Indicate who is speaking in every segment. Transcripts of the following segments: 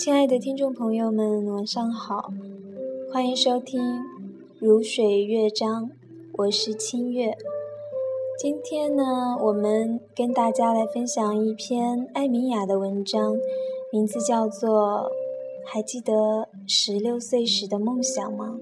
Speaker 1: 亲爱的听众朋友们，晚上好，欢迎收听《如水乐章》，我是清月。今天呢，我们跟大家来分享一篇艾米雅的文章，名字叫做《还记得十六岁时的梦想吗》？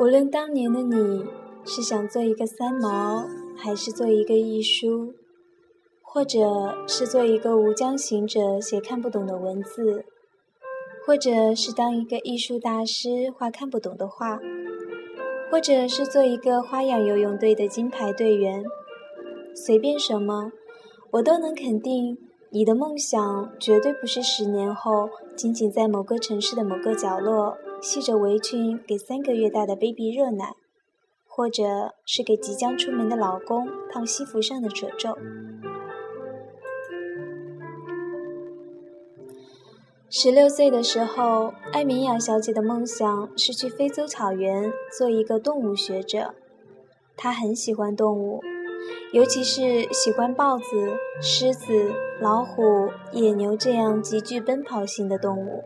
Speaker 1: 无论当年的你是想做一个三毛，还是做一个艺书，或者是做一个无疆行者写看不懂的文字，或者是当一个艺术大师画看不懂的画，或者是做一个花样游泳队的金牌队员，随便什么，我都能肯定，你的梦想绝对不是十年后仅仅在某个城市的某个角落。系着围裙给三个月大的 baby 热奶，或者是给即将出门的老公烫西服上的褶皱。十六岁的时候，艾米亚小姐的梦想是去非洲草原做一个动物学者。她很喜欢动物，尤其是喜欢豹子、狮子、老虎、野牛这样极具奔跑性的动物。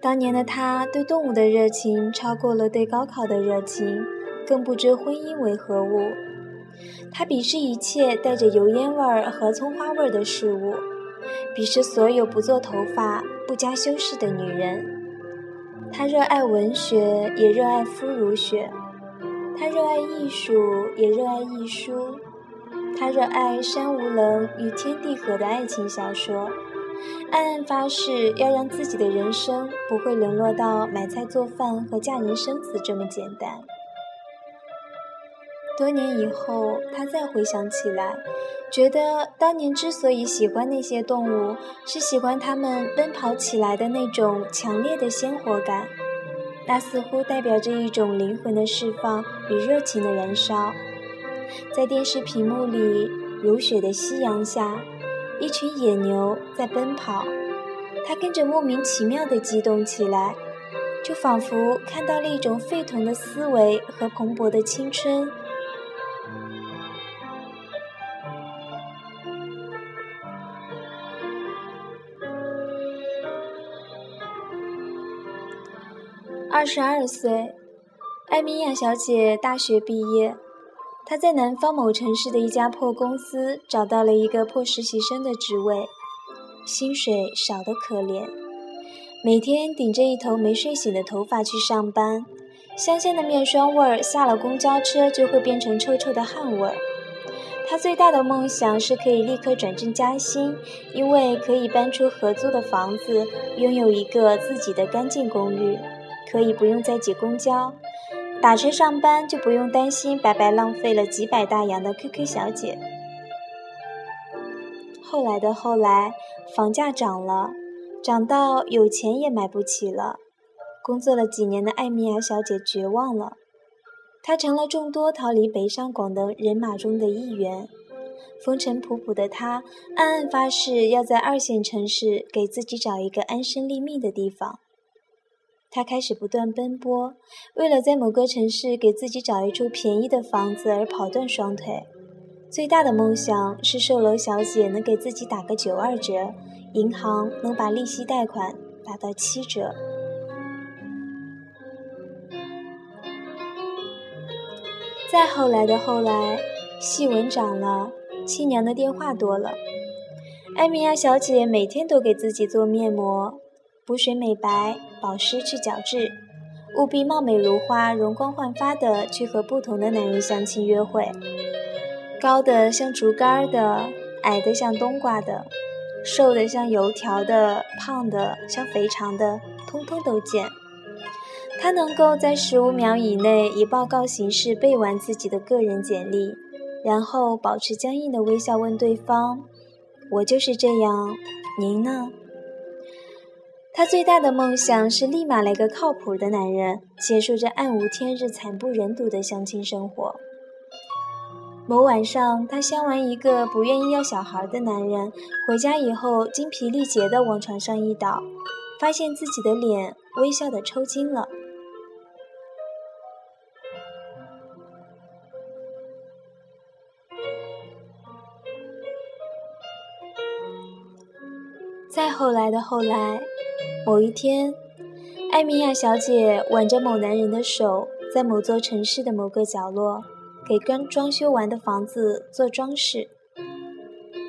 Speaker 1: 当年的他对动物的热情超过了对高考的热情，更不知婚姻为何物。他鄙视一切带着油烟味儿和葱花味儿的事物，鄙视所有不做头发、不加修饰的女人。他热爱文学，也热爱肤如雪；他热爱艺术，也热爱艺书；他热爱山无棱与天地合的爱情小说。暗暗发誓要让自己的人生不会沦落到买菜做饭和嫁人生子这么简单。多年以后，他再回想起来，觉得当年之所以喜欢那些动物，是喜欢它们奔跑起来的那种强烈的鲜活感，那似乎代表着一种灵魂的释放与热情的燃烧。在电视屏幕里，如雪的夕阳下。一群野牛在奔跑，他跟着莫名其妙地激动起来，就仿佛看到了一种沸腾的思维和蓬勃的青春。二十二岁，艾米亚小姐大学毕业。他在南方某城市的一家破公司找到了一个破实习生的职位，薪水少得可怜，每天顶着一头没睡醒的头发去上班，香香的面霜味儿下了公交车就会变成臭臭的汗味儿。他最大的梦想是可以立刻转正加薪，因为可以搬出合租的房子，拥有一个自己的干净公寓，可以不用再挤公交。打车上班就不用担心白白浪费了几百大洋的 QQ 小姐。后来的后来，房价涨了，涨到有钱也买不起了。工作了几年的艾米亚小姐绝望了，她成了众多逃离北上广的人马中的一员。风尘仆仆的她，暗暗发誓要在二线城市给自己找一个安身立命的地方。他开始不断奔波，为了在某个城市给自己找一处便宜的房子而跑断双腿。最大的梦想是售楼小姐能给自己打个九二折，银行能把利息贷款打到七折。再后来的后来，细纹长了，亲娘的电话多了，艾米亚小姐每天都给自己做面膜。补水美白，保湿去角质，务必貌美如花、容光焕发的去和不同的男人相亲约会。高的像竹竿的，矮的像冬瓜的，瘦的像油条的，胖的像肥肠的，通通都见。他能够在十五秒以内以报告形式背完自己的个人简历，然后保持僵硬的微笑问对方：“我就是这样，您呢？”她最大的梦想是立马来个靠谱的男人，结束这暗无天日、惨不忍睹的相亲生活。某晚上，她相完一个不愿意要小孩的男人，回家以后精疲力竭地往床上一倒，发现自己的脸微笑的抽筋了。再后来的后来，某一天，艾米亚小姐挽着某男人的手，在某座城市的某个角落。给刚装修完的房子做装饰，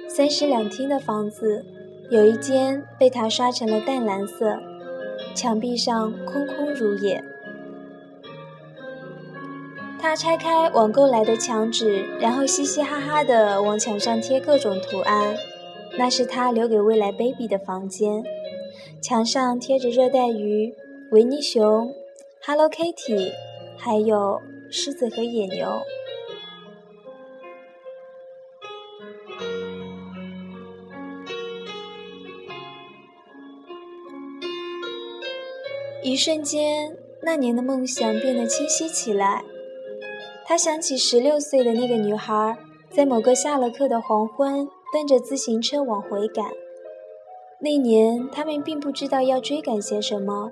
Speaker 1: 三室两厅的房子，有一间被他刷成了淡蓝色，墙壁上空空如也。他拆开网购来的墙纸，然后嘻嘻哈哈地往墙上贴各种图案。那是他留给未来 baby 的房间，墙上贴着热带鱼、维尼熊、Hello Kitty，还有狮子和野牛。一瞬间，那年的梦想变得清晰起来。他想起十六岁的那个女孩，在某个下了课的黄昏，蹬着自行车往回赶。那年，他们并不知道要追赶些什么，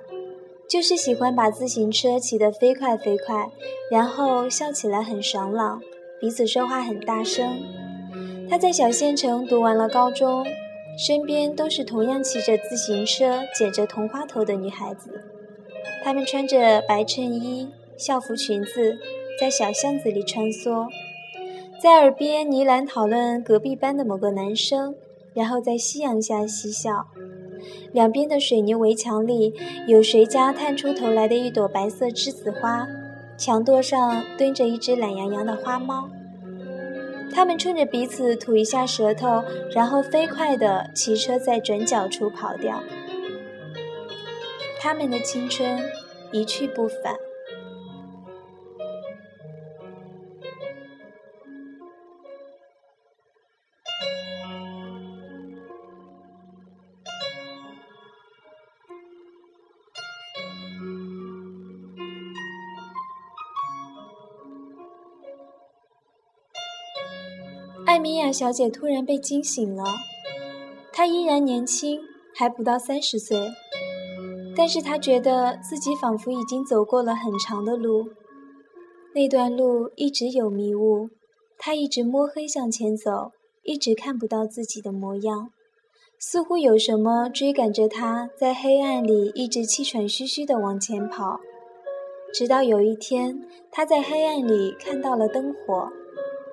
Speaker 1: 就是喜欢把自行车骑得飞快飞快，然后笑起来很爽朗，彼此说话很大声。他在小县城读完了高中，身边都是同样骑着自行车、剪着同花头的女孩子。他们穿着白衬衣、校服裙子，在小巷子里穿梭，在耳边呢喃讨论隔壁班的某个男生，然后在夕阳下嬉笑。两边的水泥围墙里，有谁家探出头来的一朵白色栀子花，墙垛上蹲着一只懒洋洋的花猫。他们冲着彼此吐一下舌头，然后飞快地骑车在转角处跑掉。他们的青春一去不返。艾米亚小姐突然被惊醒了，她依然年轻，还不到三十岁。但是她觉得自己仿佛已经走过了很长的路，那段路一直有迷雾，他一直摸黑向前走，一直看不到自己的模样，似乎有什么追赶着他，在黑暗里一直气喘吁吁地往前跑，直到有一天，他在黑暗里看到了灯火，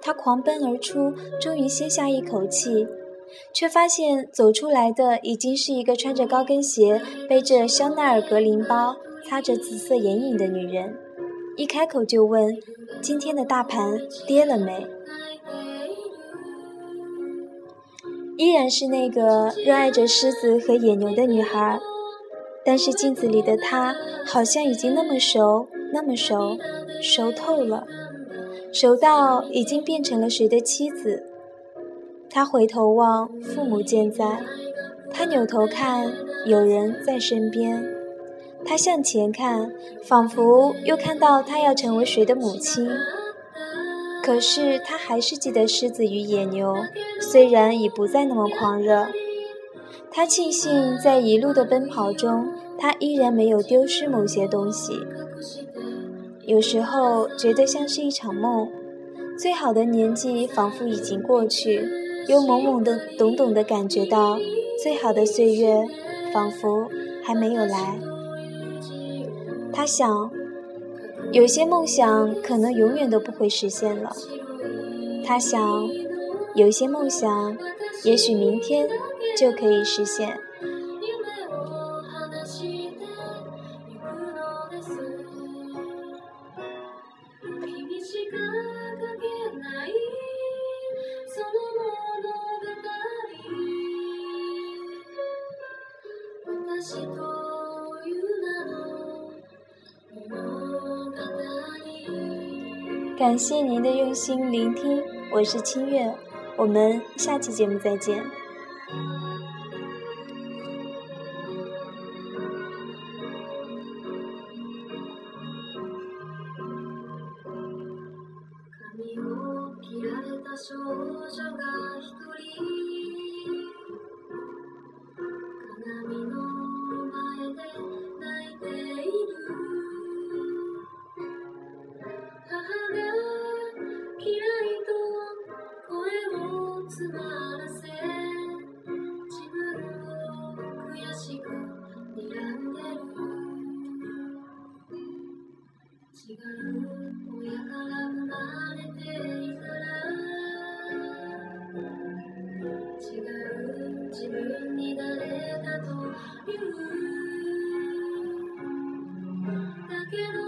Speaker 1: 他狂奔而出，终于歇下一口气。却发现走出来的已经是一个穿着高跟鞋、背着香奈儿格林包、擦着紫色眼影的女人。一开口就问：“今天的大盘跌了没？”依然是那个热爱着狮子和野牛的女孩，但是镜子里的她好像已经那么熟，那么熟，熟透了，熟到已经变成了谁的妻子。他回头望，父母健在；他扭头看，有人在身边；他向前看，仿佛又看到他要成为谁的母亲。可是他还是记得狮子与野牛，虽然已不再那么狂热。他庆幸在一路的奔跑中，他依然没有丢失某些东西。有时候觉得像是一场梦，最好的年纪仿佛已经过去。又懵懵的、懂懂的感觉到，最好的岁月仿佛还没有来。他想，有些梦想可能永远都不会实现了。他想，有些梦想也许明天就可以实现。感谢您的用心聆听，我是清月，我们下期节目再见。
Speaker 2: するので can